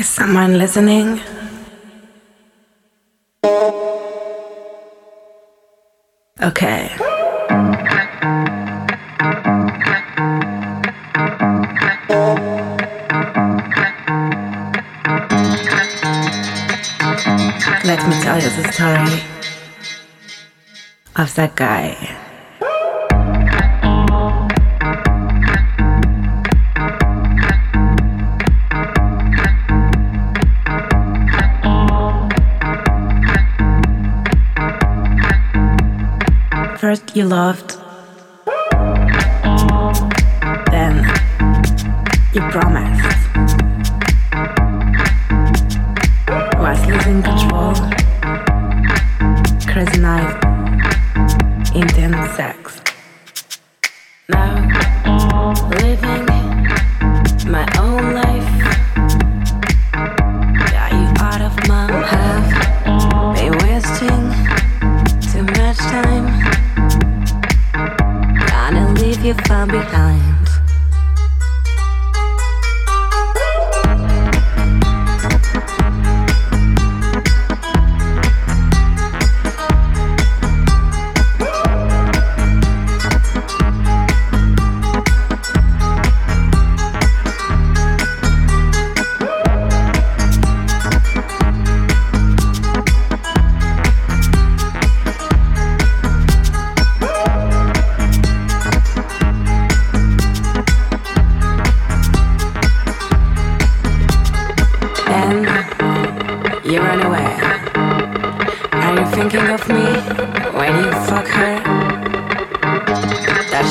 Is someone listening? Okay. Let me tell you the story of that guy. You loved, then you promised.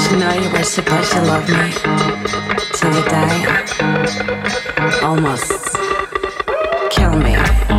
Does know you were supposed to love me till you die? Almost kill me.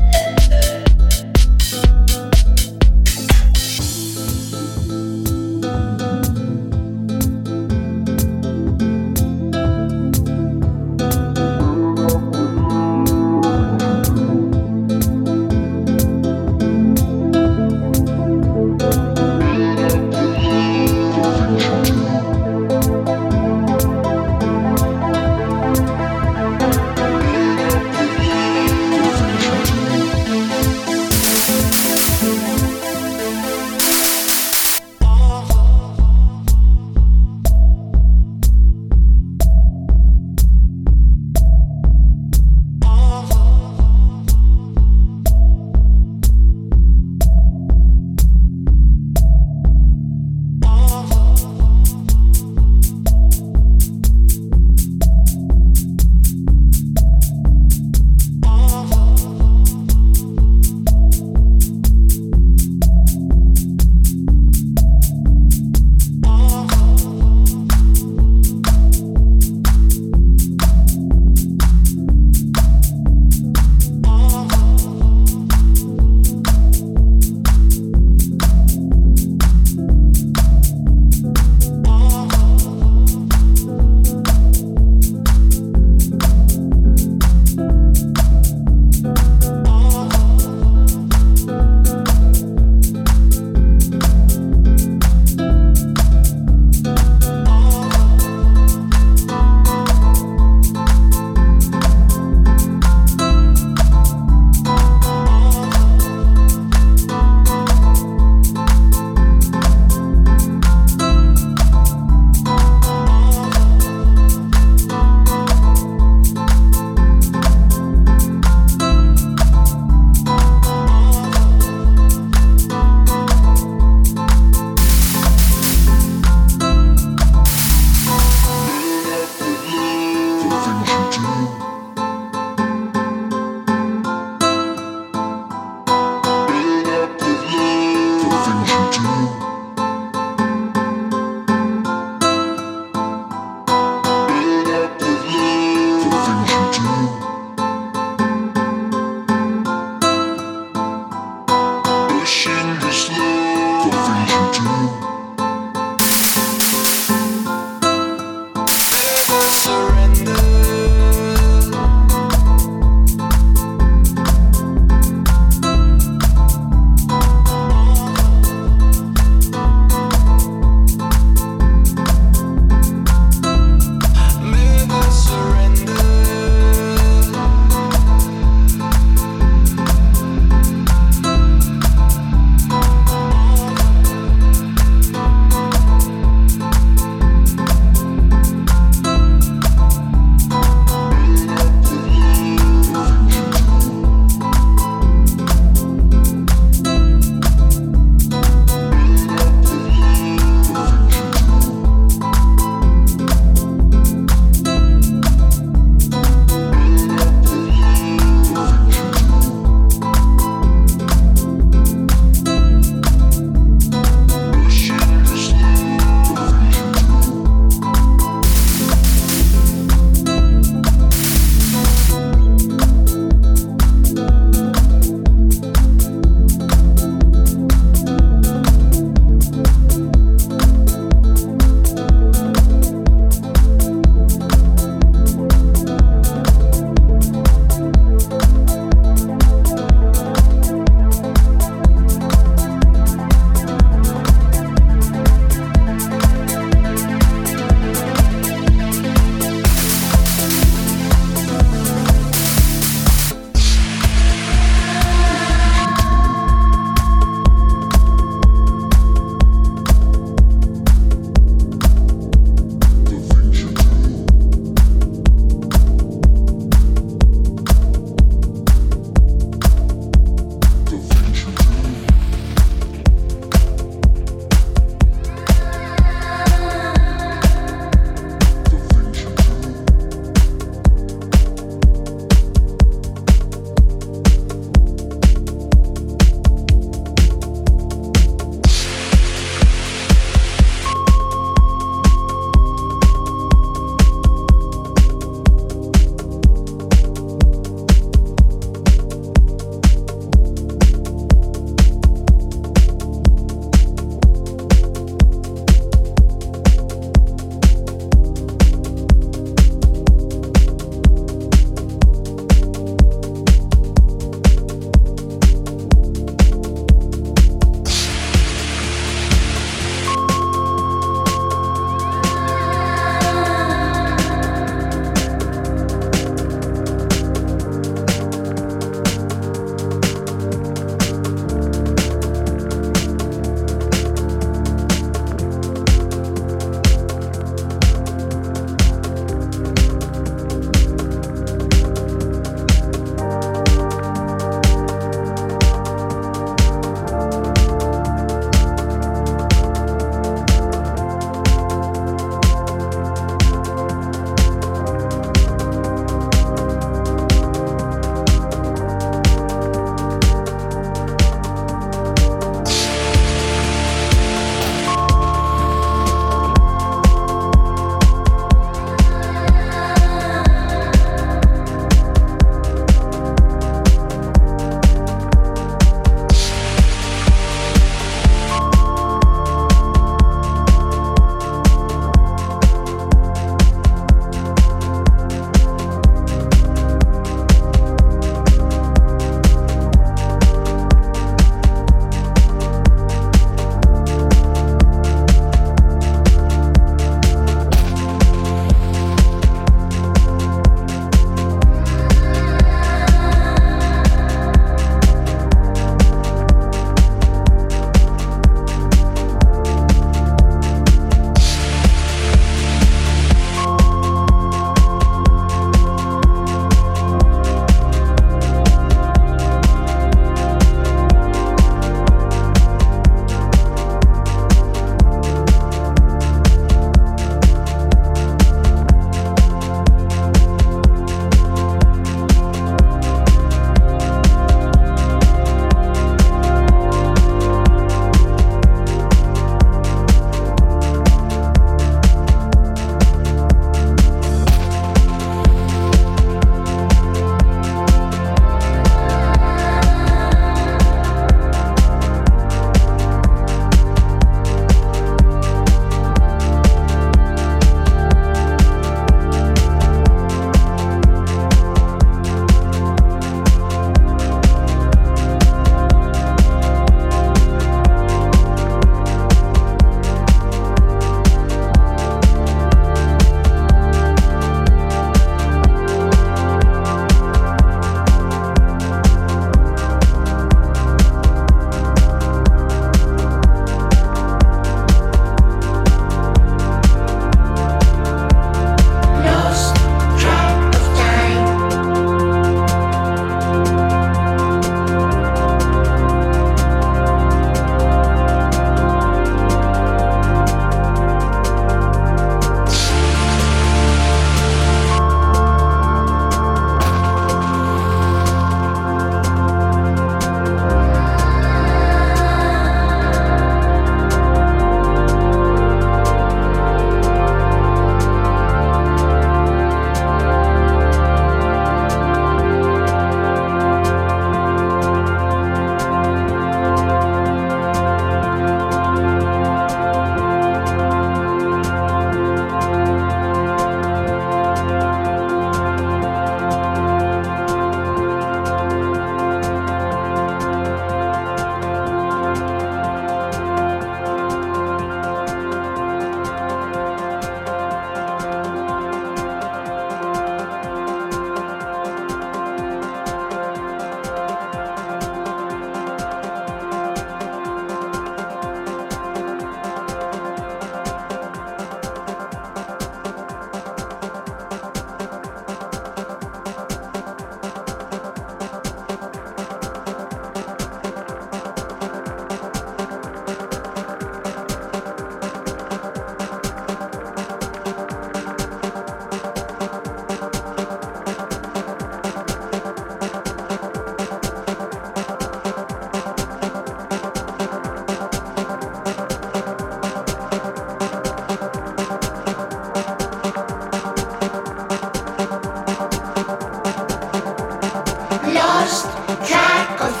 lost track of